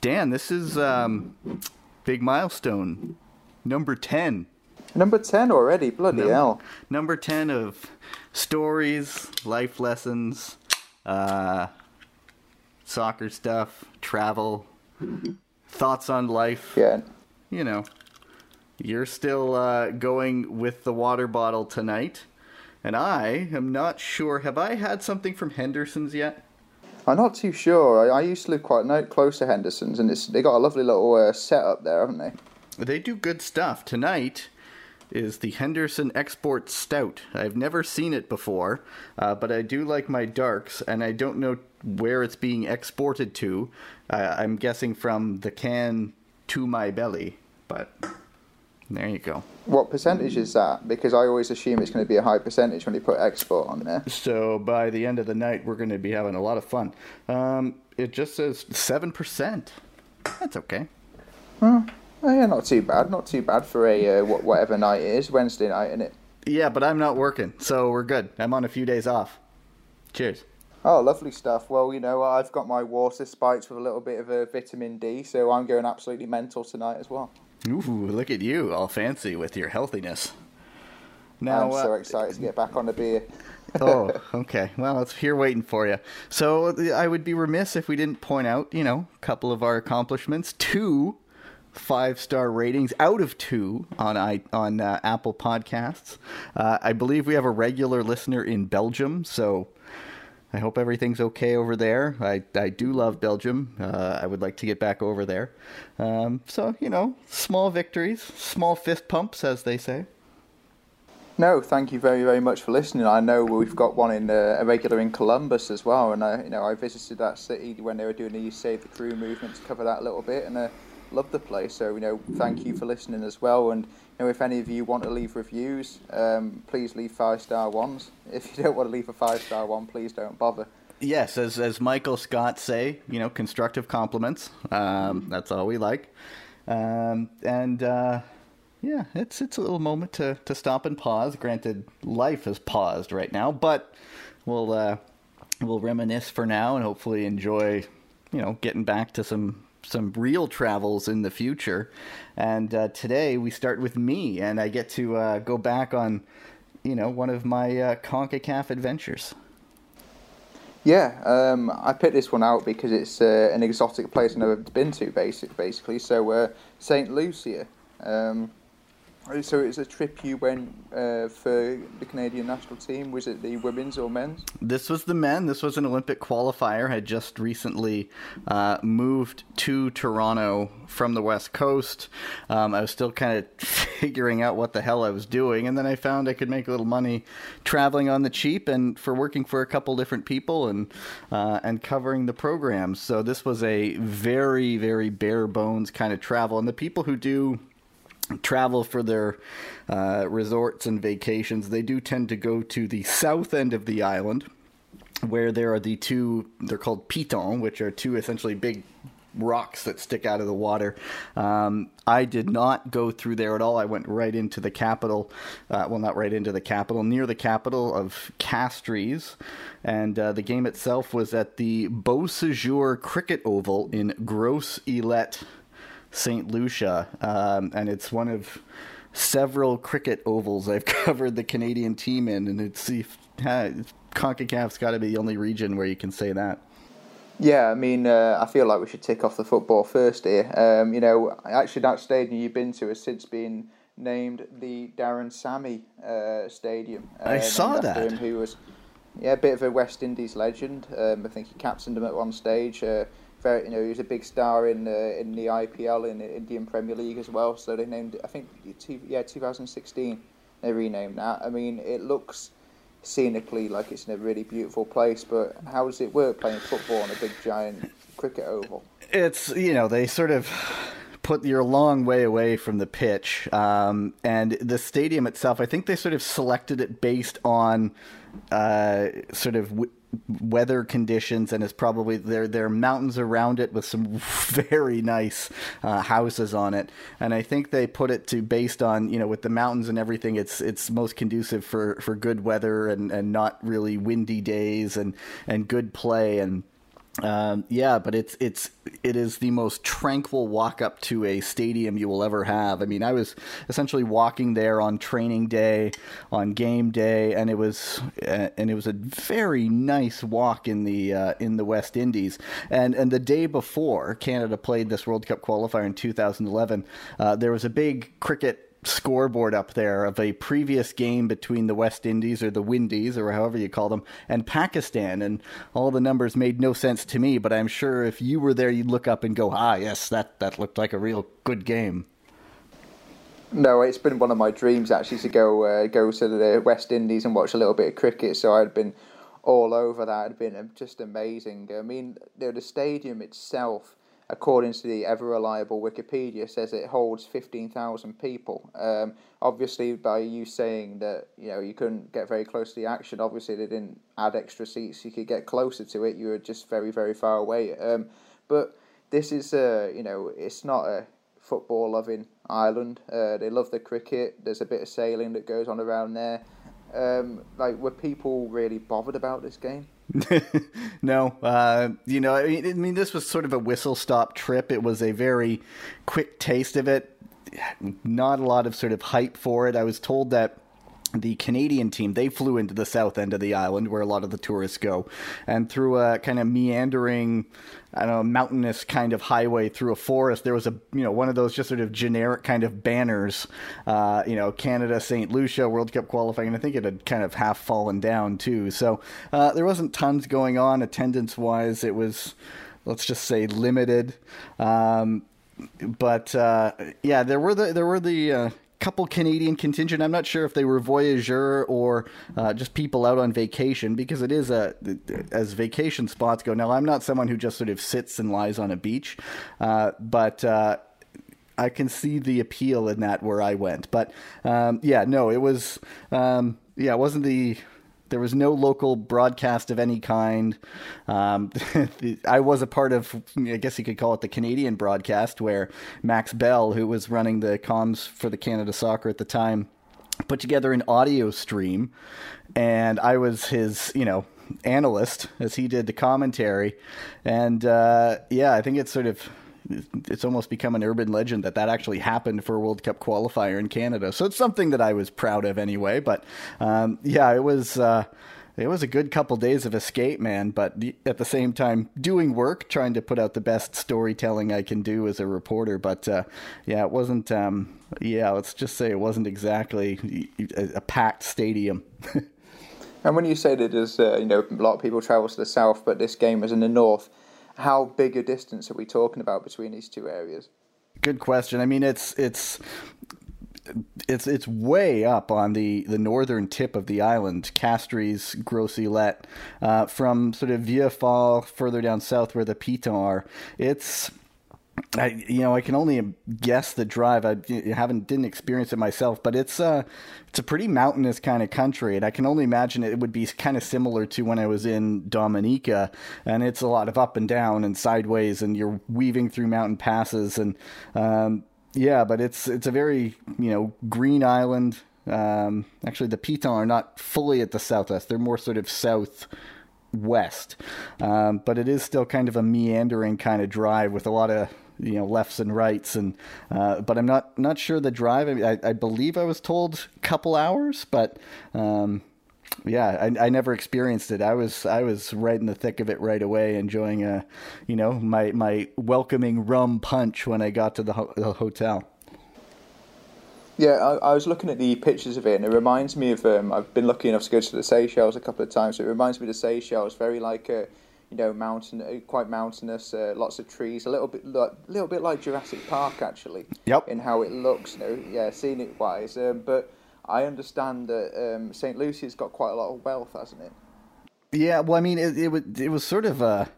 Dan, this is um, big milestone, number ten. Number 10 already, bloody Number- hell. Number ten of stories, life lessons, uh, soccer stuff, travel, thoughts on life. Yeah. you know, you're still uh, going with the water bottle tonight, and I am not sure. Have I had something from Henderson's yet? I'm not too sure. I, I used to live quite no, close to Henderson's, and it's they got a lovely little uh, setup there, haven't they? They do good stuff. Tonight is the Henderson Export Stout. I've never seen it before, uh, but I do like my darks, and I don't know where it's being exported to. Uh, I'm guessing from the can to my belly, but there you go. What percentage is that? Because I always assume it's going to be a high percentage when you put export on there. So by the end of the night, we're going to be having a lot of fun. Um, it just says seven percent. That's okay. Oh yeah, not too bad. Not too bad for a uh, whatever night it is, Wednesday night, isn't it? Yeah, but I'm not working, so we're good. I'm on a few days off. Cheers. Oh, lovely stuff. Well, you know, I've got my water spikes with a little bit of a vitamin D, so I'm going absolutely mental tonight as well. Ooh, look at you, all fancy with your healthiness. Now, I'm so uh, excited to get back on the beer. oh, okay. Well, it's here waiting for you. So I would be remiss if we didn't point out, you know, a couple of our accomplishments. Two five star ratings out of two on I on uh, Apple Podcasts. Uh, I believe we have a regular listener in Belgium, so. I hope everything's okay over there. I, I do love Belgium. Uh, I would like to get back over there. Um, so, you know, small victories, small fist pumps, as they say. No, thank you very, very much for listening. I know we've got one in uh, a regular in Columbus as well, and I, you know, I visited that city when they were doing the Save the Crew movement to cover that a little bit, and uh, loved the place. So, you know, thank you for listening as well. And if any of you want to leave reviews, um, please leave five star ones. If you don't want to leave a five star one, please don't bother. Yes, as as Michael Scott say, you know, constructive compliments. Um, that's all we like. Um, and uh, yeah, it's it's a little moment to, to stop and pause. Granted, life has paused right now, but we'll uh, we'll reminisce for now and hopefully enjoy, you know, getting back to some some real travels in the future. And uh, today we start with me, and I get to uh, go back on, you know, one of my uh, Concacaf adventures. Yeah, um, I picked this one out because it's uh, an exotic place I've never been to, basic, basically. So, uh, St. Lucia. Um, so, it was a trip you went uh, for the Canadian national team. Was it the women's or men's? This was the men. This was an Olympic qualifier. I Had just recently uh, moved to Toronto from the West Coast. Um, I was still kind of figuring out what the hell I was doing, and then I found I could make a little money traveling on the cheap and for working for a couple different people and uh, and covering the programs. So this was a very very bare bones kind of travel, and the people who do travel for their uh, resorts and vacations, they do tend to go to the south end of the island, where there are the two. They're called pitons, which are two essentially big rocks that stick out of the water. Um, I did not go through there at all. I went right into the capital. Uh, well, not right into the capital, near the capital of Castries. And uh, the game itself was at the Beau Séjour Cricket Oval in Gros Islet, St. Lucia. Um, and it's one of several cricket ovals I've covered the Canadian team in. And it's, CONCACAF's got to be the only region where you can say that. Yeah, I mean, uh, I feel like we should tick off the football first here. Um, you know, actually, that stadium you've been to has since been named the Darren Sammy uh, Stadium. Uh, I saw named after that. Who was, yeah, a bit of a West Indies legend. Um, I think he captained them at one stage. Very, you know, he was a big star in uh, in the IPL in the Indian Premier League as well. So they named, I think, two, yeah, 2016. They renamed that. I mean, it looks scenically like it's in a really beautiful place, but how does it work playing football on a big giant cricket oval? It's you know they sort of put you're a long way away from the pitch, um, and the stadium itself. I think they sort of selected it based on uh, sort of. W- weather conditions and it's probably there there are mountains around it with some very nice uh, houses on it. And I think they put it to based on you know with the mountains and everything it's it's most conducive for for good weather and and not really windy days and and good play. And Um, yeah, but it's it's it is the most tranquil walk up to a stadium you will ever have. I mean, I was essentially walking there on training day, on game day, and it was uh, and it was a very nice walk in the uh, in the West Indies. And and the day before Canada played this World Cup qualifier in 2011, uh, there was a big cricket scoreboard up there of a previous game between the West Indies or the Windies or however you call them and Pakistan and all the numbers made no sense to me but I'm sure if you were there you'd look up and go ah yes that that looked like a real good game no, it's been one of my dreams actually to go uh, go to the West Indies and watch a little bit of cricket. So I'd been all over that. It'd been just amazing. I mean, you know, the stadium itself according to the ever reliable Wikipedia, says it holds 15,000 people. Um, obviously, by you saying that you know you couldn't get very close to the action, obviously they didn't add extra seats. You could get closer to it. You were just very, very far away. Um, but this is, uh, you know, it's not a football loving island. Uh, they love the cricket. There's a bit of sailing that goes on around there. Um, like, were people really bothered about this game? no, uh, you know, I mean, I mean, this was sort of a whistle stop trip. It was a very quick taste of it. Not a lot of sort of hype for it. I was told that the Canadian team they flew into the south end of the island where a lot of the tourists go, and through a kind of meandering, I don't know, mountainous kind of highway through a forest, there was a you know one of those just sort of generic kind of banners, uh, you know, Canada St. Lucia World Cup qualifying, and I think it had kind of half fallen down too. So uh, there wasn't tons going on attendance wise. It was, let's just say, limited. Um, but uh, yeah, there were the there were the uh, couple Canadian contingent. I'm not sure if they were voyageur or uh, just people out on vacation because it is a as vacation spots go. Now I'm not someone who just sort of sits and lies on a beach, uh, but. Uh, I can see the appeal in that where I went, but um, yeah, no, it was um, yeah, it wasn't the there was no local broadcast of any kind. Um, I was a part of, I guess you could call it the Canadian broadcast, where Max Bell, who was running the comms for the Canada Soccer at the time, put together an audio stream, and I was his, you know, analyst as he did the commentary. And uh, yeah, I think it's sort of it's almost become an urban legend that that actually happened for a World Cup qualifier in Canada. So it's something that I was proud of anyway. But um, yeah, it was. Uh, it was a good couple days of escape, man, but at the same time doing work, trying to put out the best storytelling I can do as a reporter. But uh, yeah, it wasn't. Um, yeah, let's just say it wasn't exactly a, a packed stadium. and when you say that uh, you know, a lot of people travel to the south, but this game was in the north, how big a distance are we talking about between these two areas? Good question. I mean, it's it's it's it's way up on the, the northern tip of the island, Castries, Gros Islet, uh, from sort of Vieux Fort further down south where the Pitons are. It's I you know I can only guess the drive. I haven't didn't experience it myself, but it's uh it's a pretty mountainous kind of country, and I can only imagine it would be kind of similar to when I was in Dominica, and it's a lot of up and down and sideways, and you're weaving through mountain passes, and um, yeah, but it's it's a very you know green island. Um, actually, the Pitons are not fully at the southwest; they're more sort of south west, um, but it is still kind of a meandering kind of drive with a lot of you know lefts and rights and uh, but I'm not not sure the drive I, I, believe I was told a couple hours but um, yeah I, I never experienced it I was I was right in the thick of it right away enjoying a you know my my welcoming rum punch when I got to the, ho- the hotel yeah, I, I, was looking at the pictures of it, and it reminds me of. Um, I've been lucky enough to go to the Seychelles a couple of times. So it reminds me of the Seychelles, very like a you know, mountain, uh, quite mountainous, uh, lots of trees, a little bit, a little bit like Jurassic Park actually. Yep. In how it looks, you know, yeah, scenic wise. Um, but I understand that um, St. Lucia's got quite a lot of wealth, hasn't it? Yeah, well, I mean, it it was it was sort of a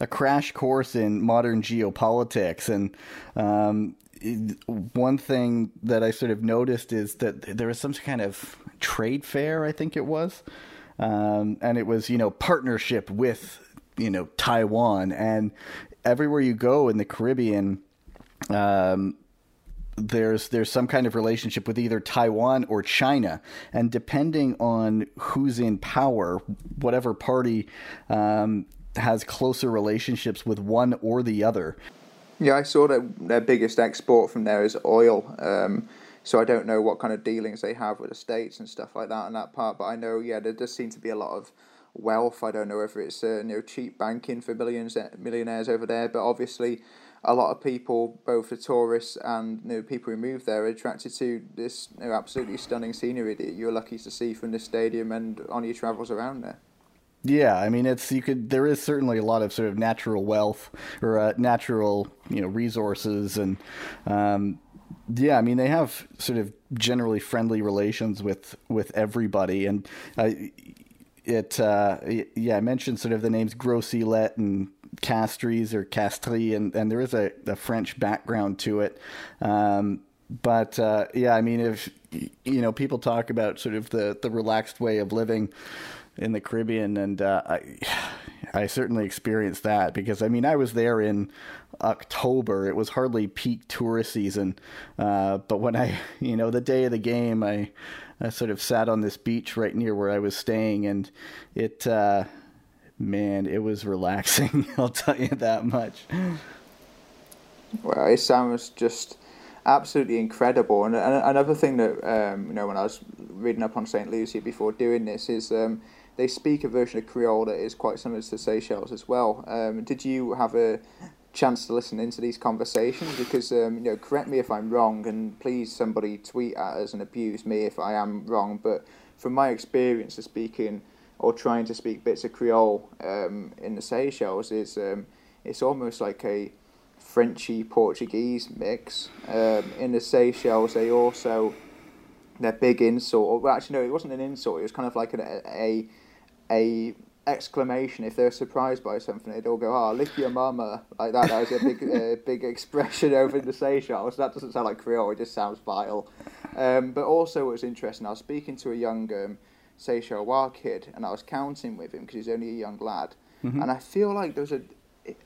a crash course in modern geopolitics, and um, one thing that I sort of noticed is that there was some kind of trade fair, I think it was. Um, and it was, you know, partnership with you know Taiwan, and everywhere you go in the Caribbean, um, there's there's some kind of relationship with either Taiwan or China, and depending on who's in power, whatever party um, has closer relationships with one or the other. Yeah, I saw that their biggest export from there is oil. Um, so I don't know what kind of dealings they have with the states and stuff like that on that part. But I know, yeah, there does seem to be a lot of wealth. I don't know if it's uh, you know cheap banking for millions millionaires over there, but obviously a lot of people, both the tourists and you know, people who move there, are attracted to this you know, absolutely stunning scenery that you're lucky to see from the stadium and on your travels around there. Yeah, I mean, it's you could. There is certainly a lot of sort of natural wealth or uh, natural, you know, resources, and um, yeah, I mean, they have sort of generally friendly relations with with everybody, and uh, it. Uh, yeah, I mentioned sort of the names Gros-Islet and Castries or Castries, and and there is a, a French background to it. Um, but uh, yeah, I mean, if you know, people talk about sort of the the relaxed way of living in the Caribbean, and uh, I, I certainly experienced that because I mean I was there in October. It was hardly peak tourist season, uh, but when I, you know, the day of the game, I, I sort of sat on this beach right near where I was staying, and it, uh, man, it was relaxing. I'll tell you that much. Well, it sounds just absolutely incredible. And, another thing that um, you know, when I was reading up on Saint Lucia before doing this, is um, they speak a version of Creole that is quite similar to Seychelles as well. Um, did you have a chance to listen into these conversations? Because um, you know, correct me if I'm wrong, and please somebody tweet at us and abuse me if I am wrong. But from my experience of speaking or trying to speak bits of Creole um, in the Seychelles, is um, it's almost like a Frenchy Portuguese mix. Um, in the Seychelles, they also their big insult. Well, actually, no, it wasn't an insult. It was kind of like a, a a exclamation if they're surprised by something. They'd all go, "Ah, oh, lick your mama!" like that. That was a big, uh, big expression over in the Seychelles. That doesn't sound like Creole. It just sounds vile. Um, but also, it was interesting. I was speaking to a young um, Seychelles kid, and I was counting with him because he's only a young lad, mm-hmm. and I feel like there was a. It,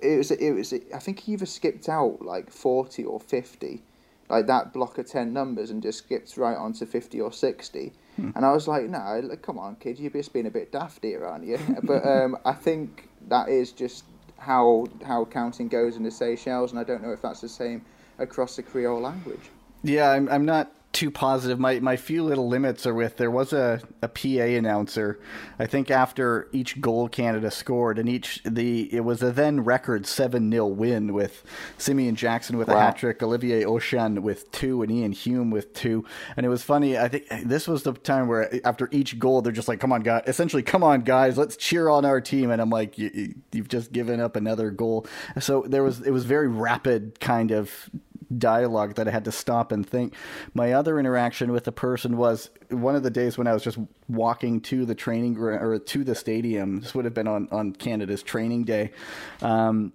it was. It was. I think he either skipped out like forty or fifty, like that block of ten numbers, and just skips right on to fifty or sixty Hmm. And I was like, no, like, come on, kid, you're just being a bit daft here, aren't you? but um, I think that is just how how counting goes in the Seychelles, and I don't know if that's the same across the Creole language. Yeah, I'm, I'm not too positive. My my few little limits are with there was a, a PA announcer, I think after each goal Canada scored, and each the it was a then record seven 0 win with Simeon Jackson with wow. a hat trick, Olivier Occean with two, and Iain Hume with two. And it was funny. I think this was the time where after each goal they're just like, "Come on, guys!" Essentially, "Come on, guys, let's cheer on our team." And I'm like, you, "You've just given up another goal." So there was it was very rapid kind of dialogue that I had to stop and think. My other interaction with the person was one of the days when I was just walking to the training or to the stadium. This would have been on on Canada's training day. Um,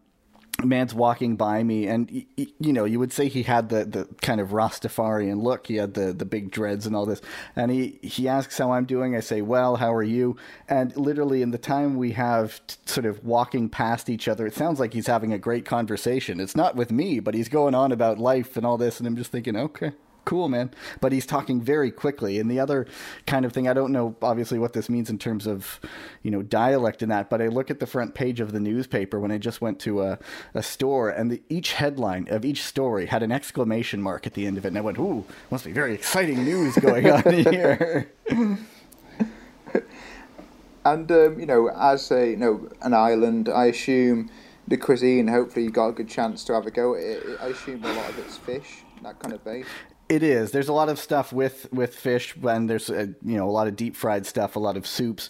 man's walking by me and you know you would say he had the, the kind of rastafarian look. He had the, the big dreads and all this. And he, he asks how i'm doing. I say well how are you? And literally in the time we have t- sort of walking past each other it sounds like he's having a great conversation. It's not with me but he's going on about life and all this and i'm just thinking okay cool, man. But he's talking very quickly. And the other kind of thing, I don't know obviously what this means in terms of, you know, dialect and that, but I look at the front page of the newspaper when I just went to a, a store and the, each headline of each story had an exclamation mark at the end of it. And I went, ooh, must be very exciting news going on here. and, um, you know, as a, you know, an island, I assume the cuisine, hopefully you got a good chance to have a go at it. I assume a lot of it's fish, that kind of base. It is. There's a lot of stuff with with fish, and there's a, you know a lot of deep fried stuff, a lot of soups.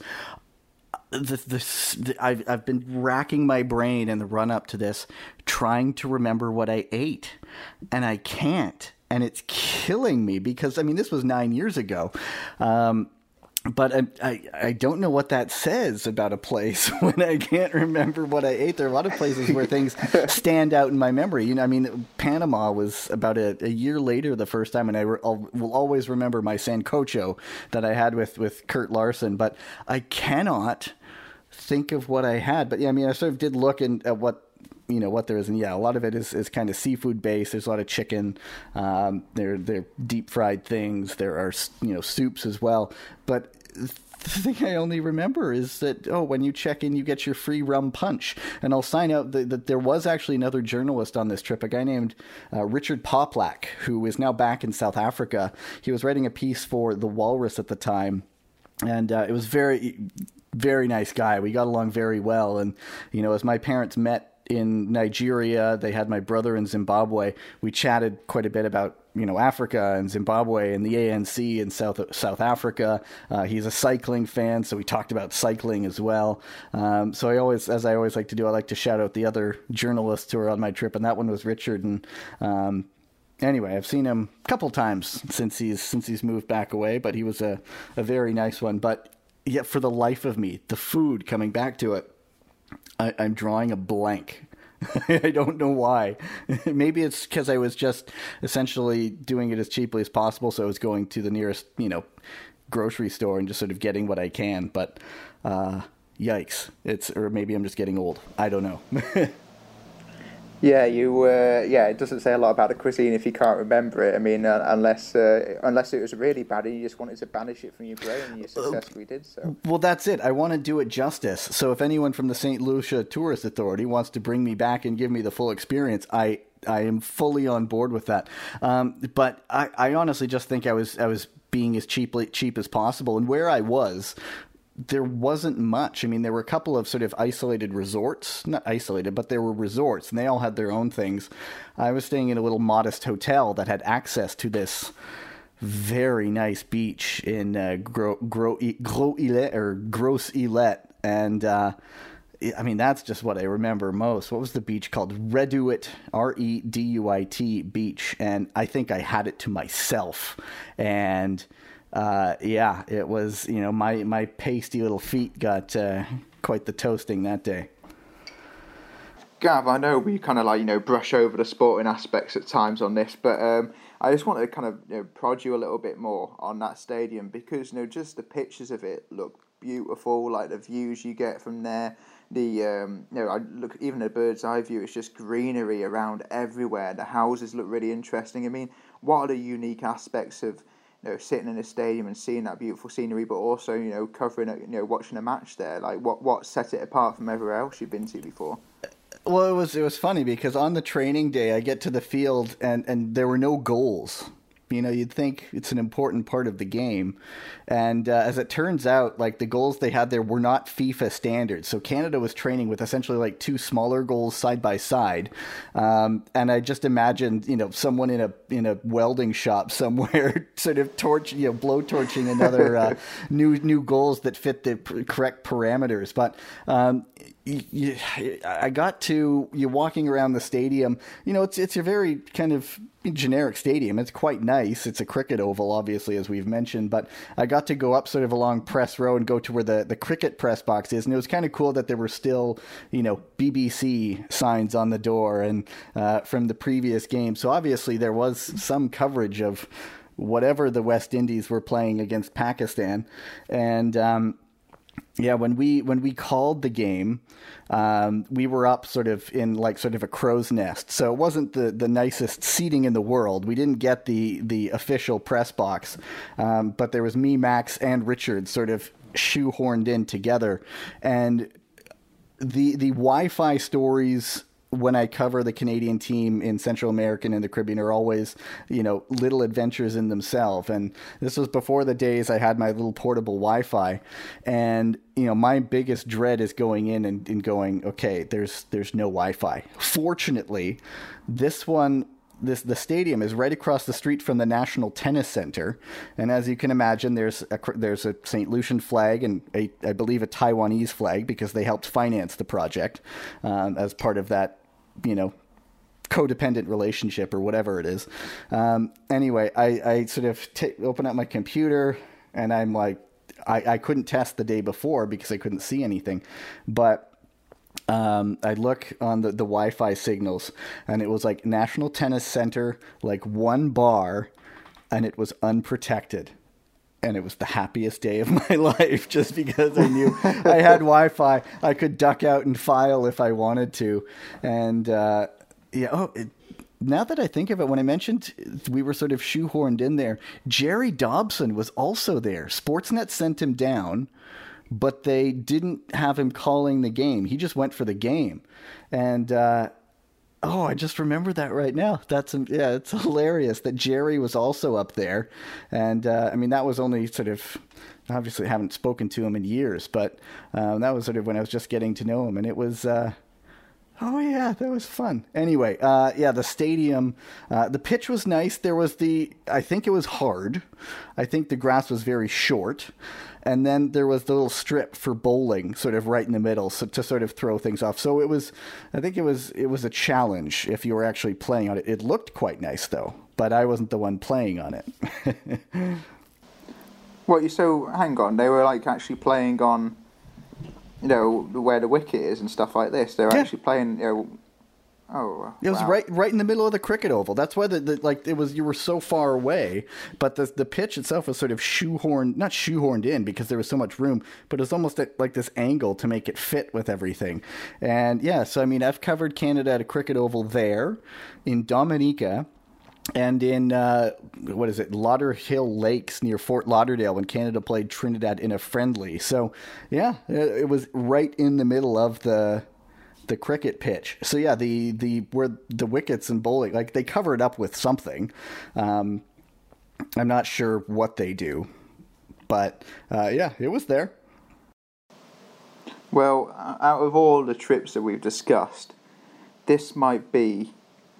The, the, the, I've I've been racking my brain in the run up to this, trying to remember what I ate, and I can't, and it's killing me because I mean this was nine years ago. Um, but I, I, I don't know what that says about a place when I can't remember what I ate. There are a lot of places where things stand out in my memory. You know, I mean, Panama was about a, a year later the first time, and I re- will always remember my sancocho that I had with with Kurt Larson. But I cannot think of what I had. But yeah, I mean, I sort of did look in, at what you know what there is, and yeah, a lot of it is, is kind of seafood based. There's a lot of chicken. Um, there there deep fried things. There are you know soups as well. But the thing I only remember is that oh, when you check in, you get your free rum punch, and I'll sign out that, that there was actually another journalist on this trip, a guy named uh, Richard Poplak, who is now back in South Africa. He was writing a piece for the Walrus at the time, and uh, it was very, very nice guy. We got along very well, and you know, as my parents met in Nigeria. They had my brother in Zimbabwe. We chatted quite a bit about you know Africa and Zimbabwe and the ANC in South South Africa. Uh, he's a cycling fan, so we talked about cycling as well. Um, so I always, as I always like to do, I like to shout out the other journalists who are on my trip, and that one was Richard. And um, anyway, I've seen him a couple times since he's since he's moved back away, but he was a a very nice one. But yet, for the life of me, the food coming back to it, I, I'm drawing a blank. I don't know why. Maybe it's because I was just essentially doing it as cheaply as possible, so I was going to the nearest, you know, grocery store and just sort of getting what I can. But uh, yikes! It's or maybe I'm just getting old. I don't know. Yeah, you. Uh, yeah, it doesn't say a lot about the cuisine if you can't remember it. I mean, uh, unless uh, unless it was really bad and you just wanted to banish it from your brain, and you successfully did so. Well, that's it. I want to do it justice. So if anyone from the St. Lucia Tourist Authority wants to bring me back and give me the full experience, I I am fully on board with that. Um, but I, I honestly just think I was I was being as cheaply cheap as possible, and where I was there wasn't much. I mean, there were a couple of sort of isolated resorts, not isolated, but there were resorts, and they all had their own things. I was staying in a little modest hotel that had access to this very nice beach in uh, Gros, Gros, Gros Islet or Grosse Islet, and uh, I mean that's just what I remember most. What was the beach called? Reduit, R E D U I T beach, and I think I had it to myself, and uh, yeah, it was you know my my pasty little feet got uh, quite the toasting that day. Gav, I know we kind of like you know brush over the sporting aspects at times on this, but um, I just want to kind of you know, prod you a little bit more on that stadium because you know just the pictures of it look beautiful, like the views you get from there. The um, you know, I look even a bird's eye view. It's just greenery around everywhere. The houses look really interesting. I mean, what are the unique aspects of you know, sitting in a stadium and seeing that beautiful scenery, but also, you know, covering, it, you know, watching a match there? Like, what what set it apart from everywhere else you've been to before? Well, it was it was funny because on the training day, I get to the field and and there were no goals. You know, you'd think it's an important part of the game. And uh, as it turns out, like the goals they had there were not FIFA standards. So Canada was training with essentially like two smaller goals side by side. Um, and I just imagined, you know, someone in a in a welding shop somewhere, sort of torch, you know, blow torching another uh, new new goals that fit the correct parameters. But um, you, I got to you walking around the stadium. You know, it's it's a very kind of generic stadium. It's quite nice. It's a cricket oval, obviously, as we've mentioned. But I got to go up sort of along press row and go to where the the cricket press box is, and it was kind of cool that there were still you know BBC signs on the door and uh, from the previous game. So obviously there was some coverage of whatever the West Indies were playing against Pakistan, and. Um, yeah, when we when we called the game, um, we were up sort of in like sort of a crow's nest. So it wasn't the, the nicest seating in the world. We didn't get the the official press box, um, but there was me, Max, and Richard sort of shoehorned in together, and the the Wi-Fi stories when I cover the Canadian team in Central America and the Caribbean are always, you know, little adventures in themselves. And this was before the days I had my little portable Wi Fi. And, you know, my biggest dread is going in and, and going, okay, there's there's no Wi Fi. Fortunately, this one this the stadium is right across the street from the National Tennis Center, and as you can imagine, there's a there's a St. Lucian flag and a, I believe a Taiwanese flag because they helped finance the project um, as part of that you know codependent relationship or whatever it is. Um, anyway, I, I sort of t- open up my computer and I'm like, I, I couldn't test the day before because I couldn't see anything, but um, I look on the, the Wi-Fi signals and it was like National Tennis Center, like one bar, and it was unprotected and it was the happiest day of my life just because I knew I had Wi-Fi. I could duck out and file if I wanted to, and uh, yeah, oh, it, now that I think of it, when I mentioned we were sort of shoehorned in there, Gerry Dobson was also there. Sportsnet sent him down, but they didn't have him calling the game. He just went for the game, and. Uh, Oh, I just remember that right now. That's yeah, it's hilarious that Gerry was also up there, and uh, I mean that was only sort of obviously haven't spoken to him in years, but um, that was sort of when I was just getting to know him, and it was. Uh, Oh yeah, that was fun. Anyway, uh, yeah, the stadium, uh, the pitch was nice. There was the, I think it was hard. I think the grass was very short, and then there was the little strip for bowling, sort of right in the middle, so to sort of throw things off. So it was, I think it was, it was a challenge if you were actually playing on it. It looked quite nice though, but I wasn't the one playing on it. Well, you so hang on, they were like actually playing on, you know, where the wicket is and stuff like this. They're Yeah. actually playing, you know. Oh, It was wow. right, right in the middle of the cricket oval. That's why the, the like it was. You were so far away, but the the pitch itself was sort of shoehorned, not shoehorned in because there was so much room, but it was almost at like this angle to make it fit with everything. And yeah, so I mean, I've covered Canada at a cricket oval there, in Dominica, and in uh, what is it, Lauderhill Lakes near Fort Lauderdale when Canada played Trinidad in a friendly. So yeah, it, was right in the middle of the the cricket pitch. So yeah, the the where the wickets and bowling like they cover it up with something. Um, I'm not sure what they do, but uh, yeah, it was there. Well, out of all the trips that we've discussed, this might be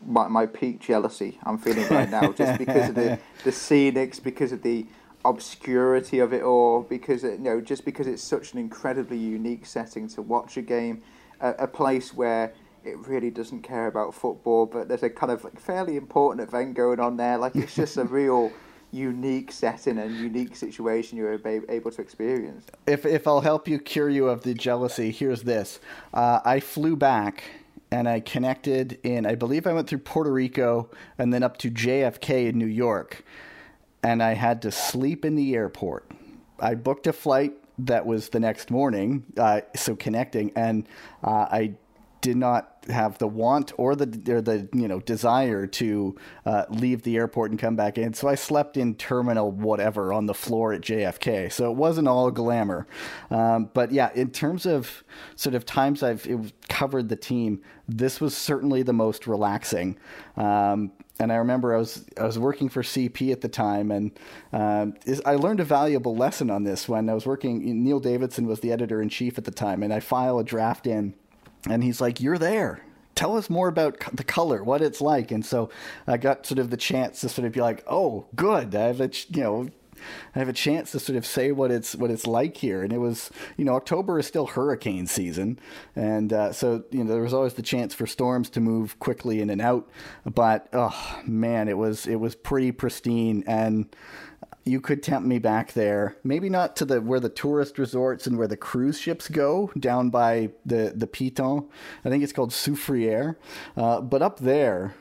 my, my peak jealousy I'm feeling right now, just because of the the scenics, because of the obscurity of it all, because it, you know, just because it's such an incredibly unique setting to watch a game, a, a place where it really doesn't care about football, but there's a kind of like fairly important event going on there. Like it's just a real unique setting and unique situation you're ab- able to experience. If if I'll help you cure you of the jealousy, here's this. Uh, I flew back and I connected in. I believe I went through Puerto Rico and then up to JFK in New York, and I had to sleep in the airport. I booked a flight that was the next morning, uh, so connecting, and uh, I did not have the want or the or the you know desire to uh, leave the airport and come back in. So I slept in terminal whatever on the floor at JFK. So it wasn't all glamour, um, but yeah, in terms of sort of times I've covered the team, this was certainly the most relaxing. Um, and I remember I was I was working for CP at the time, and um, is, I learned a valuable lesson on this when I was working. Neil Davidson was the editor in chief at the time, and I file a draft in, and he's like, "You're there." Tell us more about c- the color, what it's like, and so I got sort of the chance to sort of be like, "Oh, good, I have a ch- you know I have a chance to sort of say what it's what it's like here. And it was, you know, October is still hurricane season, and uh, so you know there was always the chance for storms to move quickly in and out. But oh man, it was it was pretty pristine and. You could tempt me back there, maybe not to the where the tourist resorts and where the cruise ships go, down by the the Piton. I think it's called Soufriere, uh, but up there,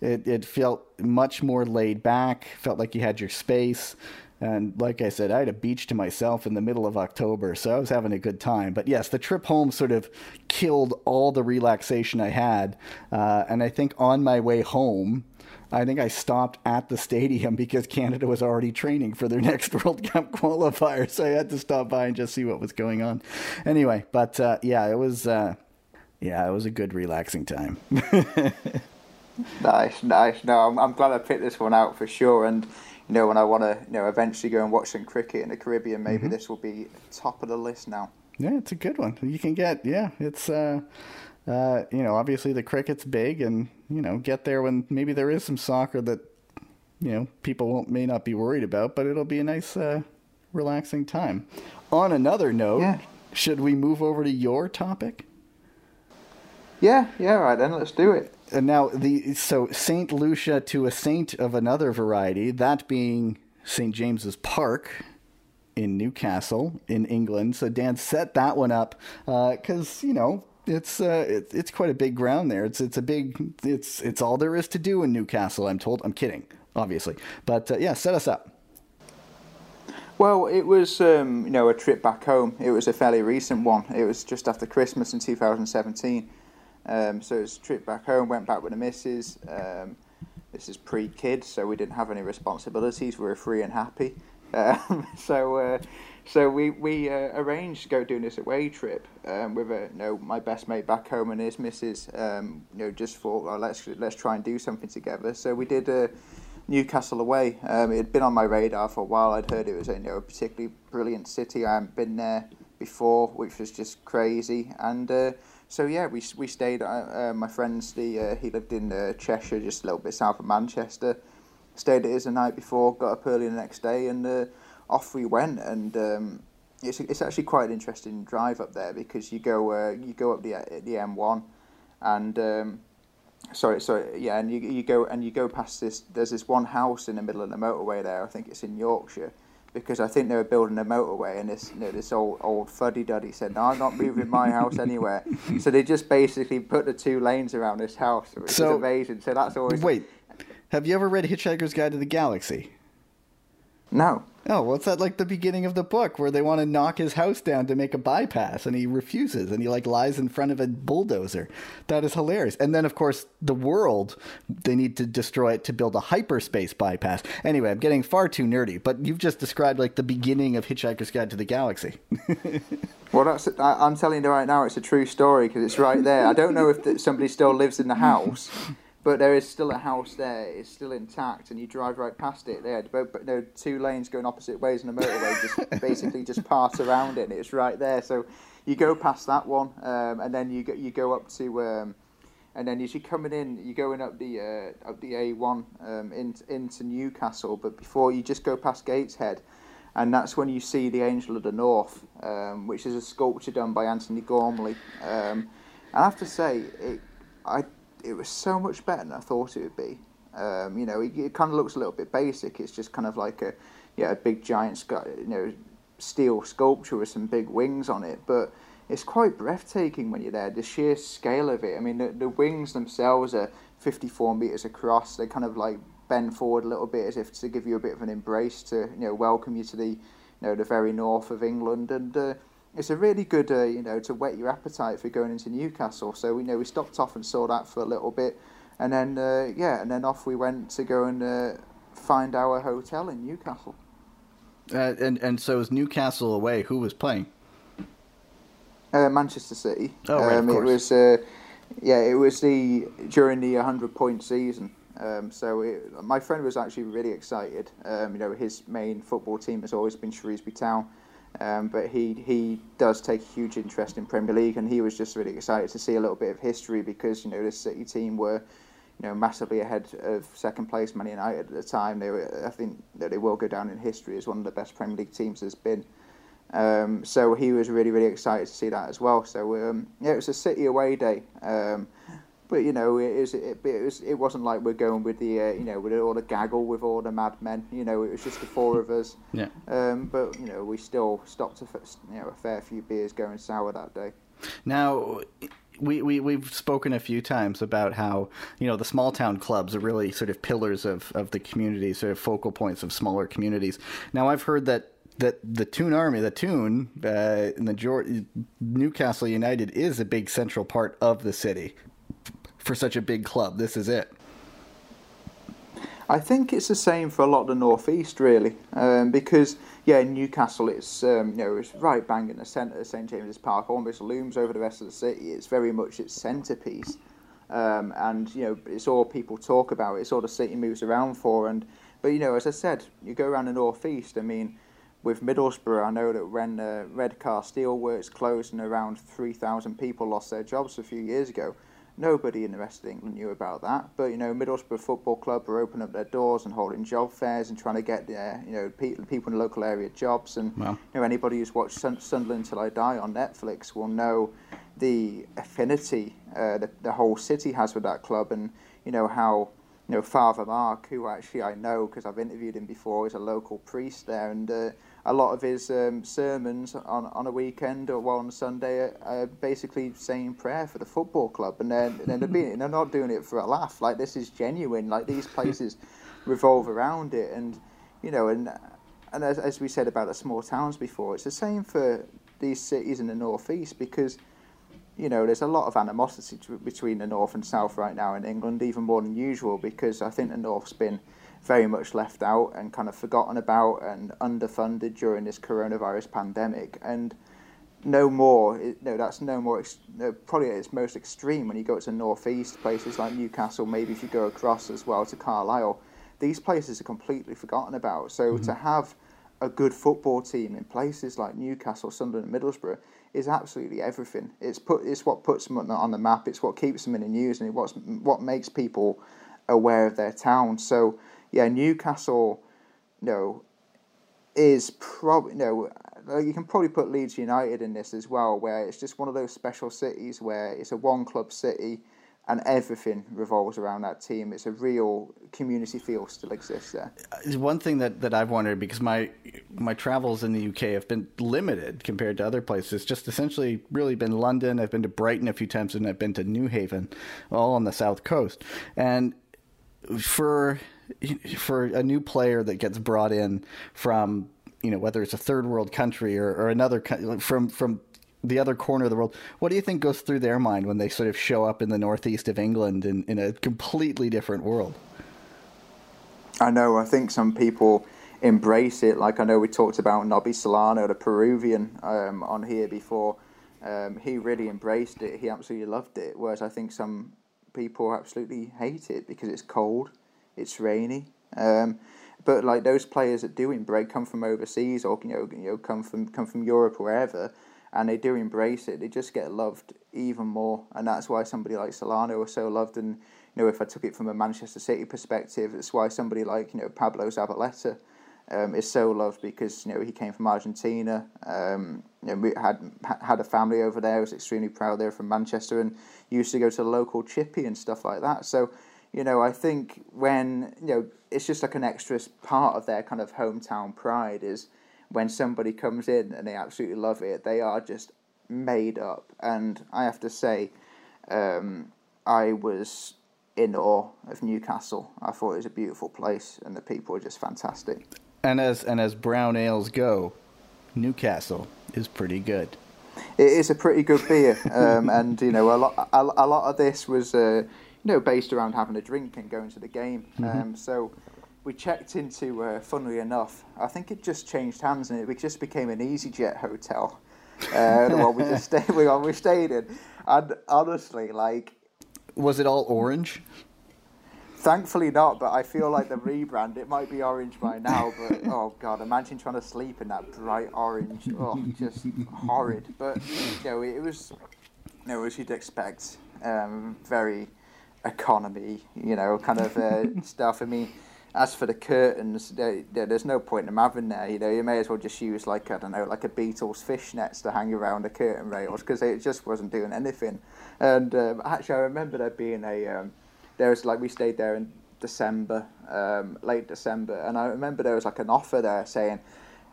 it, it felt much more laid back, felt like you had your space. And like I said, I had a beach to myself in the middle of October, so I was having a good time. But yes, the trip home sort of killed all the relaxation I had. Uh, and I think on my way home, I think I stopped at the stadium because Canada was already training for their next World Cup qualifier. So I had to stop by and just see what was going on. Anyway, but uh, yeah, it was. Uh, yeah, it was a good relaxing time. Nice, nice. No, I'm, I'm glad I picked this one out for sure. And you know, when I want to, you know, eventually go and watch some cricket in the Caribbean, maybe Mm-hmm. this will be top of the list now. Yeah, it's a good one. You can get yeah, it's uh uh you know, obviously the cricket's big and, you know, get there when maybe there is some soccer that you know, people won't may not be worried about, but it'll be a nice uh relaxing time. On another note, Yeah. should we move over to your topic? Yeah, yeah. Right then, let's do it. And now the so Saint Lucia to a saint of another variety, that being St James's Park in Newcastle in England. So Dan set that one up because you know it's uh, it, it's quite a big ground there. It's it's a big it's it's all there is to do in Newcastle. I'm told. I'm kidding, obviously, but uh, yeah, set us up. Well, it was um, you know a trip back home. It was a fairly recent one. It was just after Christmas in 2017. Um, so it's a trip back home. Went back with the missus. Um, this is pre-kid, so we didn't have any responsibilities. We were free and happy. Um, so uh, so we we uh, arranged to go doing this away trip um, with a, you know my best mate back home and his missus. Um, you know just thought well, let's let's try and do something together. So we did a. Newcastle away. Um, it had been on my radar for a while. I'd heard it was a you know, a particularly brilliant city. I hadn't been there before, which was just crazy. And uh, so yeah, we we stayed. Uh, uh, my friends, the uh, he lived in uh, Cheshire, just a little bit south of Manchester. Stayed at his the night before, got up early the next day, and uh, off we went. And um, it's it's actually quite an interesting drive up there because you go uh, you go up the the M1, and um, sorry sorry yeah, and you you go and you go past this. There's this one house in the middle of the motorway there. I think it's in Yorkshire because I think they were building a motorway, and this you know, this old old fuddy duddy said, "No, I'm not moving my house anywhere." so they just basically put the two lanes around this house, which so, is amazing. So that's always wait. Have you ever read Hitchhiker's Guide to the Galaxy? No. Oh, what's that like the beginning of the book where they want to knock his house down to make a bypass and he refuses and he like lies in front of a bulldozer. That is hilarious. And then of course the world they need to destroy it to build a hyperspace bypass. Anyway, I'm getting far too nerdy, but you've just described like the beginning of Hitchhiker's Guide to the Galaxy. well, that's I, am telling you right now it's a true story because it's right there. I don't know if somebody still lives in the house. But there is still a house there. It's still intact, and you drive right past it. There, but, but there are two lanes going opposite ways on the motorway. just basically just pass around it. And it's right there. So you go past that one, um, and then you go you go up to, um, and then as you're coming in, you're going up the uh, up the A1 um, in, into Newcastle. But before you just go past Gateshead, and that's when you see the Angel of the North, um, which is a sculpture done by Antony Gormley. Um, I have to say, it, I it was so much better than I thought it would be. Um, you know, it, it kind of looks a little bit basic. It's just kind of like a yeah, a big giant, you know, steel sculpture with some big wings on it. But it's quite breathtaking when you're there. The sheer scale of it. I mean, the, the wings themselves are 54 meters across. They kind of like bend forward a little bit as if to give you a bit of an embrace to you know welcome you to the you know the very north of England and. Uh, it's a really good, uh, you know, to whet your appetite for going into Newcastle. So we you know we stopped off and saw that for a little bit, and then uh, yeah, and then off we went to go and uh, find our hotel in Newcastle. Uh, and and so was Newcastle away? Who was playing? Uh, Manchester City. Oh, right, um, It was uh, yeah, it was the during the hundred point season. Um, so it, my friend was actually really excited. Um, you know, his main football team has always been Shrewsbury Town. Um, but he he does take a huge interest in Premier League, and he was just really excited to see a little bit of history because you know this City team were you know massively ahead of second place Man United at the time. They were I think that they will go down in history as one of the best Premier League teams there's been. Um, so he was really really excited to see that as well. So um, yeah, it was a City away day. But you know, it, it, it, was, it wasn't like we're going with the, uh, you know, with all the gaggle with all the madmen. You know, it was just the four of us. Yeah. Um, but you know, we still stopped a, you know, a fair few beers going sour that day. Now, we, we, we've spoken a few times about how, you know, the small town clubs are really sort of pillars of, of the community, sort of focal points of smaller communities. Now, I've heard that that the Toon Army, the Toon, uh, in the Newcastle United is a big central part of the city for such a big club. This is it. I think it's the same for a lot of the northeast, really, um, because yeah, Newcastle, it's um, you know it's right bang in the centre of St James's Park, almost looms over the rest of the city. It's very much its centrepiece, um, and you know it's all people talk about. It's all the city moves around for, and but you know as I said, you go around the northeast. I mean, with Middlesbrough, I know that when uh, Redcar Steelworks closed and around three thousand people lost their jobs a few years ago Nobody in the rest of England knew about that, but you know Middlesbrough Football Club were opening up their doors and holding job fairs and trying to get uh, you know pe- people in the local area jobs. And you know anybody who's watched Sun- Sunderland Till I Die on Netflix will know the affinity uh, the, the whole city has with that club, and you know how you know Father Mark, who actually I know because I've interviewed him before, is a local priest there, and uh, a lot of his um, sermons on, on a weekend or well, on a Sunday are, basically saying prayer for the football club, and then they're, being, they're not doing it for a laugh. Like this is genuine. Like these places revolve around it, and you know, and and as, as we said about the small towns before, it's the same for these cities in the northeast because you know, there's a lot of animosity between the north and south right now in England, even more than usual, because I think the north's been very much left out and kind of forgotten about and underfunded during this coronavirus pandemic. And no more, no, that's no more, no, probably at its most extreme when you go to the northeast, places like Newcastle, maybe if you go across as well to Carlisle, these places are completely forgotten about. So mm-hmm. to have a good football team in places like Newcastle, Sunderland, and Middlesbrough is absolutely everything. It's put, it's what puts them on the map. It's what keeps them in the news, and what's what makes people aware of their town. So yeah, Newcastle, know, is probably know you can probably put Leeds United in this as well, where it's just one of those special cities where it's a one club city and everything revolves around that team. It's a real community feel still exists there. One thing that, that I've wondered because my my travels in the UK have been limited compared to other places. Just essentially, really been London. I've been to Brighton a few times, and I've been to Newhaven, all on the south coast. And for for a new player that gets brought in from you know whether it's a third world country or, or another from from the other corner of the world. What do you think goes through their mind when they sort of show up in the northeast of England in, in a completely different world? I know. I think some people embrace it. Like I know we talked about Nobby Solano, the Peruvian, um, on here before. Um, he really embraced it. He absolutely loved it. Whereas I think some people absolutely hate it because it's cold, it's rainy. Um, but like those players that do embrace come from overseas or you know, you know come from come from Europe or wherever and they do embrace it, they just get loved even more. And that's why somebody like Solano was so loved. And you know, if I took it from a Manchester City perspective, it's why somebody like you know Pablo Zabaleta um, is so loved because you know he came from Argentina. Um, you know, we had had a family over there. Was extremely proud. They're from Manchester and used to go to the local chippy and stuff like that. So you know, I think when you know, it's just like an extra part of their kind of hometown pride is when somebody comes in and they absolutely love it, they are just made up. And I have to say, um, I was in awe of Newcastle. I thought it was a beautiful place, and the people are just fantastic. And as and as brown ales go, Newcastle is pretty good. It is a pretty good beer, um, and you know a lot a, a lot of this was uh, you know based around having a drink and going to the game. Mm-hmm. Um, so we checked into, uh, funnily enough, I think it just changed hands and it just became an EasyJet hotel. Uh, the one we just stayed, we, we stayed in, and honestly, like, was it all orange? Thankfully not, but I feel like the rebrand, it might be orange by now, but oh god, imagine trying to sleep in that bright orange. Oh, just horrid. But, you know, it was, you know, as you'd expect, um, very economy, you know, kind of uh, stuff. I mean, as for the curtains, there, there's no point in them having there. You know, you may as well just use like I don't know, like a Beatles fishnets to hang around the curtain rails because it just wasn't doing anything. And um, actually, I remember there being a um, there was like we stayed there in December, um, late December, and I remember there was like an offer there saying.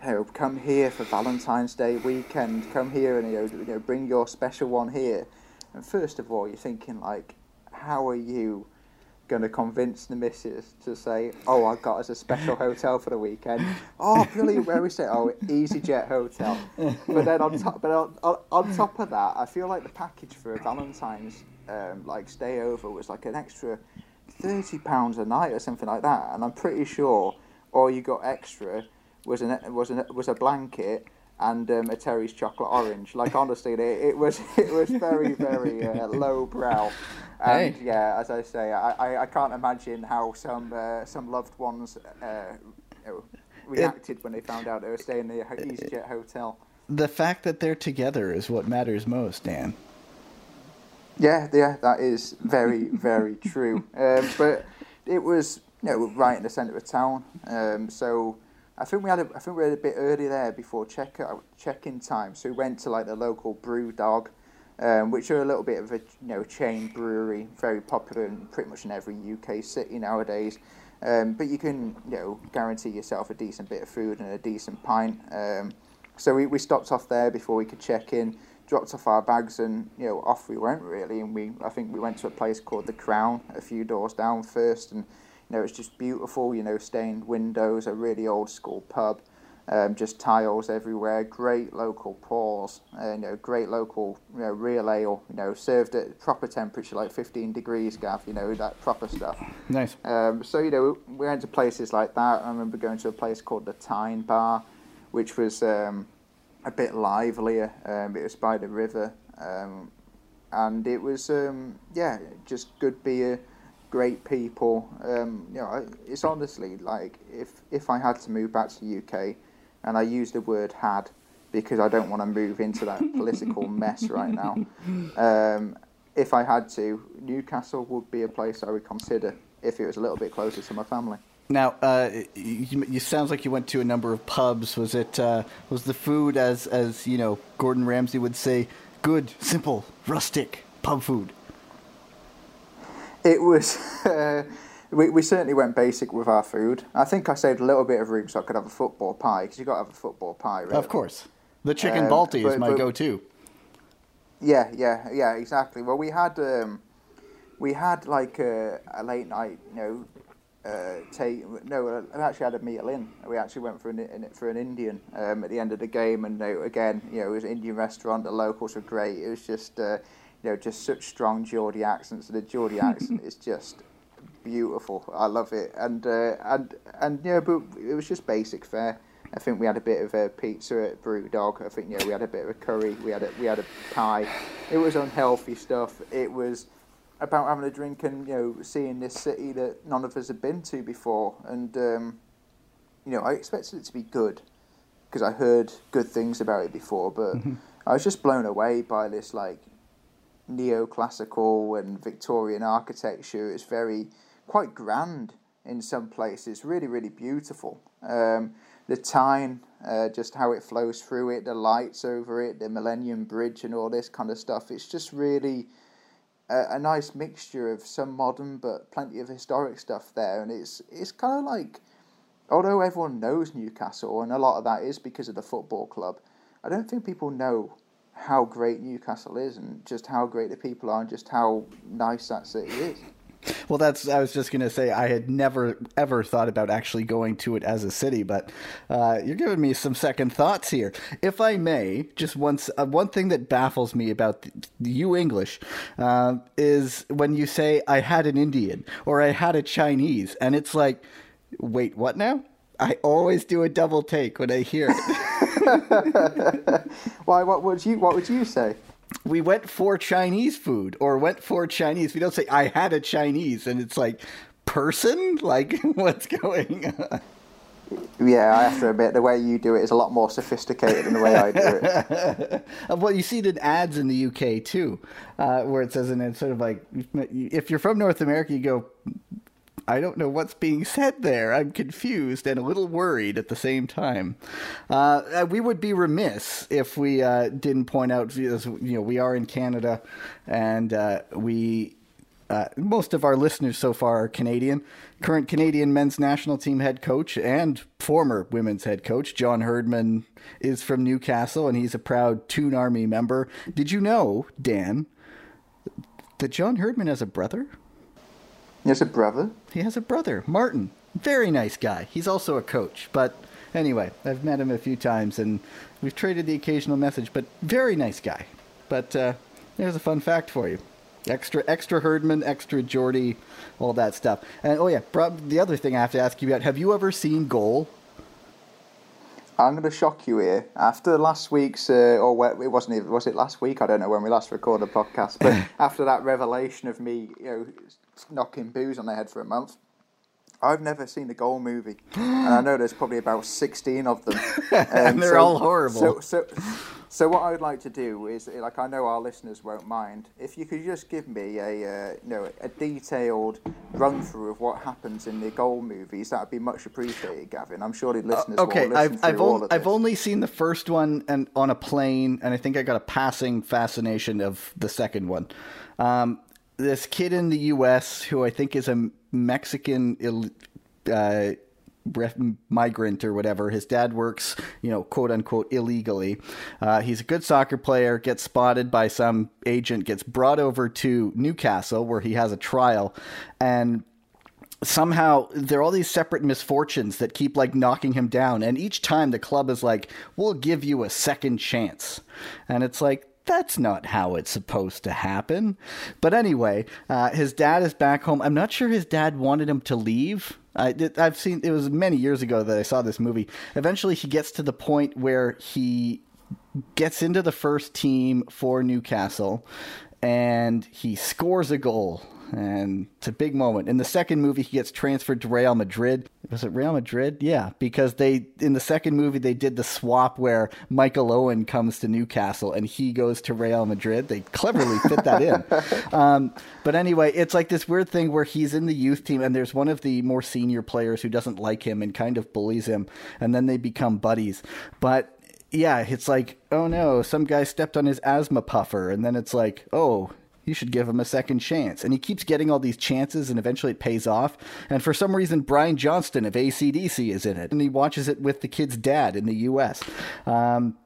You know, come here for Valentine's Day weekend. Come here and you know, you know, bring your special one here. And first of all, you're thinking like, how are you going to convince the missus to say, "Oh, I got us a special hotel for the weekend." Oh, brilliant! Where we stay? Oh, EasyJet hotel. But then on top, but on, on, top of that, I feel like the package for a Valentine's um, like stay over was like an extra thirty pounds a night or something like that, and I'm pretty sure all you got extra was an was an, was a blanket and um, a Terry's chocolate orange. Like honestly, it, it was it was very very uh, low brow. And hey. yeah, as I say, I, I, I can't imagine how some uh, some loved ones uh, reacted it, when they found out they were staying in the EasyJet hotel. The fact that they're together is what matters most, Dan. Yeah, yeah, that is very very true. Um, but it was you know right in the centre of town, um, so. I think we had a, I think we had a bit early there before check check in time, so we went to like the local BrewDog, um, which are a little bit of a you know chain brewery, very popular in pretty much in every UK city nowadays. Um, but you can you know guarantee yourself a decent bit of food and a decent pint. Um, so we, we stopped off there before we could check in, dropped off our bags, and you know off we went really. And we I think we went to a place called the Crown, a few doors down first, and you know it's just beautiful. You know stained windows, a really old school pub. Um, just tiles everywhere, great local pours, uh, you know, great local, you know, real ale, you know, served at proper temperature, like 15 degrees, Gav, you know, that proper stuff. Nice. Um, so, you know, we went to places like that. I remember going to a place called the Tyne Bar, which was um, a bit livelier. Um, it was by the river. Um, and it was, um, yeah, just good beer, great people. Um, you know, it's honestly like if, if I had to move back to the UK, and I use the word had because I don't want to move into that political mess right now. Um, if I had to, Newcastle would be a place I would consider if it was a little bit closer to my family. Now, uh, you, you sounds like you went to a number of pubs. Was it uh, was the food as as you know Gordon Ramsay would say, good, simple, rustic pub food? It was. Uh, we, we certainly went basic with our food. I think I saved a little bit of room so I could have a football pie because you got to have a football pie. Really. Of course, the chicken Um, balti is my but- go-to. Yeah, yeah, yeah, exactly. Well, we had um, we had like a, a late night, you know, uh, take no, I actually had a meal in. We actually went for an for an Indian um, at the end of the game, and again, you know, it was an Indian restaurant. The locals were great. It was just, uh, you know, just such strong Geordie accents. And The Geordie accent is just beautiful. I love it, and uh, and and yeah, but it was just basic fare. I think we had a bit of a pizza at Brewdog. I think yeah, we had a bit of a curry. We had a we had a pie. It was unhealthy stuff. It was about having a drink and you know seeing this city that none of us had been to before, and um, you know I expected it to be good because I heard good things about it before, but I was just blown away by this like neoclassical and Victorian architecture. It's very quite grand in some places, really, really beautiful. Um, the Tyne, uh, just how it flows through it, the lights over it, the Millennium Bridge, and all this kind of stuff. It's just really a, a nice mixture of some modern but plenty of historic stuff there, and it's it's kind of like, although everyone knows Newcastle, and a lot of that is because of the football club, I don't think people know how great Newcastle is, and just how great the people are, and just how nice that city is. Well, that's I was just gonna say I had never ever thought about actually going to it as a city, but uh, you're giving me some second thoughts here. If I may, just once uh, one thing that baffles me about the, you English uh, is when you say I had an Indian or I had a Chinese, and it's like, wait, what now? I always do a double take when I hear it. Why? What would you? What would you say? we went for Chinese food or went for Chinese. We don't say I had a Chinese, and it's like person. Like what's going on? Yeah, I have to admit the way you do it is a lot more sophisticated than the way I do it. Uh, Well, you see it in ads in the UK too, uh, where it says, and it's sort of like, if you're from North America, you go, I don't know what's being said there. I'm confused and a little worried at the same time. Uh, we would be remiss if we uh, didn't point out, you know, we are in Canada, and uh, we. Uh, most of our listeners so far are Canadian. Current Canadian men's national team head coach and former women's head coach John Herdman is from Newcastle, and he's a proud Toon Army member. Did you know, Dan, that John Herdman has a brother? He has a brother. He has a brother, Martin. Very nice guy. He's also a coach. But anyway, I've met him a few times and we've traded the occasional message, but very nice guy. But uh, there's a fun fact for you. Extra, extra Herdman, extra Geordie, all that stuff. And oh yeah, the other thing I have to ask you about: Have you ever seen Goal? I'm going to shock you here. After last week's, uh, or what, it wasn't even, was it last week? I don't know when we last recorded a podcast. But after that revelation of me, you know, knocking booze on their head for a month, I've never seen a Goal movie, and I know there's probably about sixteen of them, Um, And they're all horrible. So, so, so what I would like to do is, like, I know our listeners won't mind if you could just give me a, uh, you know, a detailed run through of what happens in the Goal movies. That would be much appreciated, Gavin. I'm sure the listeners okay, will listen I've I've, on, I've only seen the first one and on a plane, and I think I got a passing fascination of the second one. Um, this kid in the U.S. who I think is a Mexican uh, migrant or whatever. His dad works, you know, quote unquote, illegally. Uh, he's a good soccer player. Gets spotted by some agent. Gets brought over to Newcastle where he has a trial, and somehow there are all these separate misfortunes that keep like knocking him down and each time the club is like we'll give you a second chance and it's like that's not how it's supposed to happen. But anyway uh, his dad is back home. I'm not sure his dad wanted him to leave. I, i've seen it was many years ago that i saw this movie. Eventually he gets to the point where he gets into the first team for newcastle and he scores a goal and it's a big moment. In the second movie, he gets transferred to Real Madrid. Was it Real Madrid? Yeah, because they in the second movie they did the swap where Michael Owen comes to Newcastle and he goes to Real Madrid. They cleverly fit that in. um, but anyway, it's like this weird thing where he's in the youth team and there's one of the more senior players who doesn't like him and kind of bullies him, and then they become buddies. But yeah, it's like, oh no, some guy stepped on his asthma puffer, and then it's like, oh, you should give him a second chance. And he keeps getting all these chances, and eventually it pays off. And for some reason, Brian Johnson of ACDC is in it, and he watches it with the kid's dad in the U.S. Um,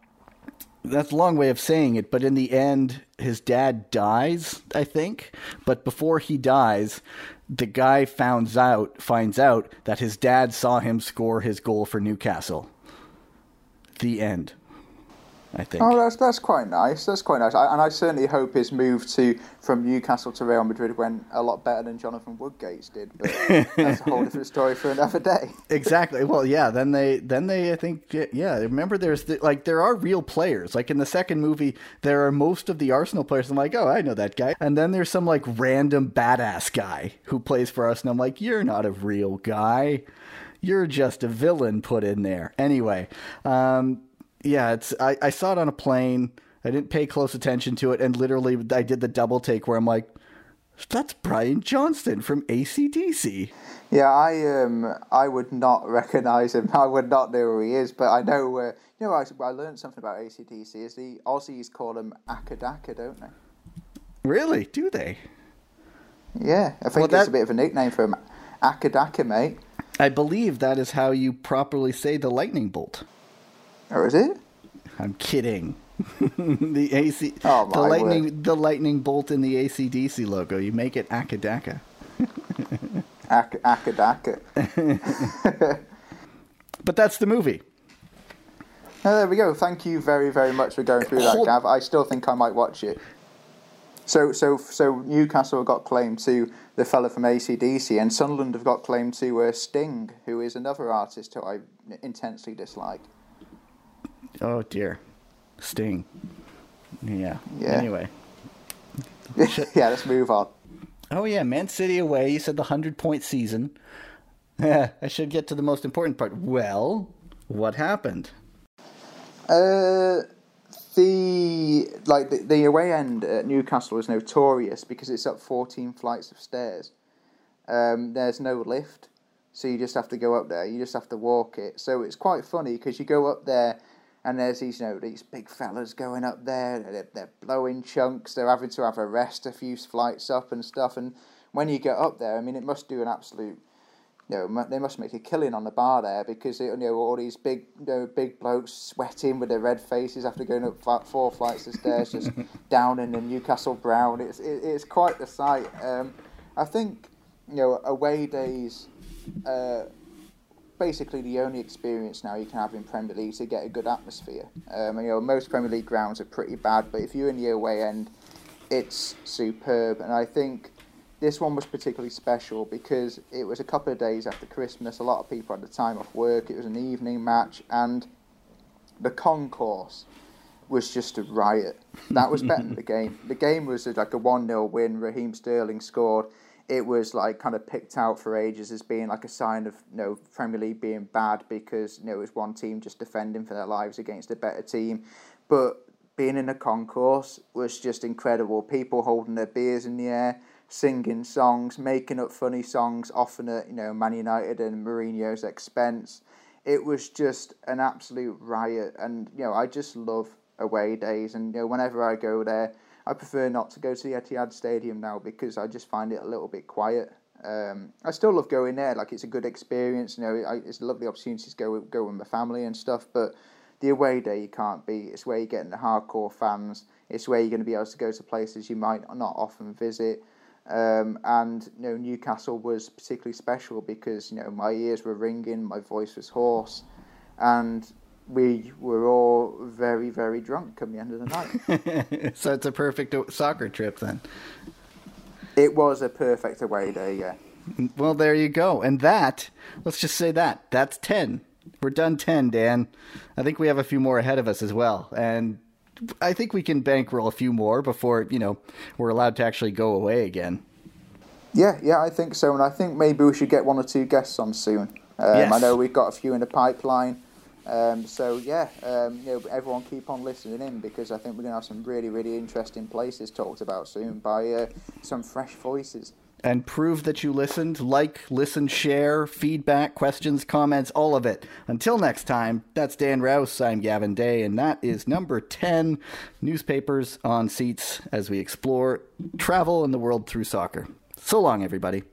that's a long way of saying it, but in the end, his dad dies, I think. But before he dies, the guy finds out finds out that his dad saw him score his goal for Newcastle. The end. I think. Oh, that's that's quite nice. That's quite nice, I, and I certainly hope his move to from Newcastle to Real Madrid went a lot better than Jonathan Woodgate's did. But that's a whole different story for another day. exactly. Well, yeah. Then they then they I think yeah. Remember, there's the, like there are real players. Like in the second movie, there are most of the Arsenal players. I'm like, oh, I know that guy. And then there's some like random badass guy who plays for us, and I'm like, you're not a real guy. You're just a villain put in there. Anyway. Um, yeah, it's I, I saw it on a plane. I didn't pay close attention to it, and literally I did the double take where I'm like, "That's Brian Johnson from ACDC." Yeah, I um I would not recognise him. I would not know who he is, but I know. Uh, you know, I, I learned something about ACDC. Is the Aussies call him Acca Dacca, don't they? Really? Do they? Yeah, I think well, that... it's a bit of a nickname for him. Acca Dacca, mate. I believe that is how you properly say the lightning bolt. Or is it? I'm kidding. the AC, oh, the lightning, word. the lightning bolt in the ACDC logo. You make it Acca Dacca. Ak- Acca Dacca. but that's the movie. Oh, there we go. Thank you very, very much for going through that, Gav. I still think I might watch it. So, so, so Newcastle got claim to the fella from ACDC, and Sunderland have got claim to uh, Sting, who is another artist who I intensely dislike. Oh dear, Sting. Yeah. Yeah. Anyway. yeah, let's move on. Oh yeah, Man City away. You said the hundred point season. Yeah, I should get to the most important part. Well, what happened? Uh, the like the, the away end at Newcastle is notorious because it's up fourteen flights of stairs. Um, there's no lift, so you just have to go up there. You just have to walk it. So it's quite funny because you go up there and there's these, you know, these big fellas going up there. They're, they're blowing chunks. They're having to have a rest a few flights up and stuff. And when you get up there, I mean, it must do an absolute, you know, they must make a killing on the bar there because you know all these big, you know, big blokes sweating with their red faces after going up four flights of stairs, just down in the Newcastle brown. It's it, it's quite the sight. Um, I think you know away days. Uh, basically the only experience now you can have in Premier League to get a good atmosphere. Um, you know, most Premier League grounds are pretty bad, but if you're in the away end, it's superb. And I think this one was particularly special because it was a couple of days after Christmas. A lot of people had the time off work. It was an evening match, and the concourse was just a riot. That was better than the game. The game was like a 1 0 win. Raheem Sterling scored it was like kind of picked out for ages as being like a sign of you know Premier League being bad because you know it was one team just defending for their lives against a better team, but being in a concourse was just incredible. People holding their beers in the air, singing songs, making up funny songs, often at you know Man United and Mourinho's expense. It was just an absolute riot, and you know I just love away days, and you know whenever I go there I prefer not to go to the Etihad Stadium now because I just find it a little bit quiet. Um, I still love going there; like it's a good experience. You know, I, it's a lovely opportunity to go go with my family and stuff. But the away day you can't be. It's where you're getting the hardcore fans. It's where you're going to be able to go to places you might not often visit. Um, and you know Newcastle was particularly special because you know my ears were ringing, my voice was hoarse, and we were all very very drunk come the end of the night. so it's a perfect soccer trip then. It was a perfect away day, yeah. Well, there you go. And that, let's just say that, that's 10. We're done 10, Dan. I think we have a few more ahead of us as well. And I think we can bankroll a few more before, you know, we're allowed to actually go away again. Yeah, yeah, I think so. And I think maybe we should get one or two guests on soon. Um, yes. I know we've got a few in the pipeline. Um, so yeah, um, you know, everyone keep on listening in because I think we're going to have some really, really interesting places talked about soon by uh, some fresh voices and prove that you listened. Like, listen, share, feedback, questions, comments, all of it. Until next time, that's Dan Rouse. I'm Gavin Day, and that is number 10 Newspapers on Seats as we explore travel and the world through soccer. So long, everybody.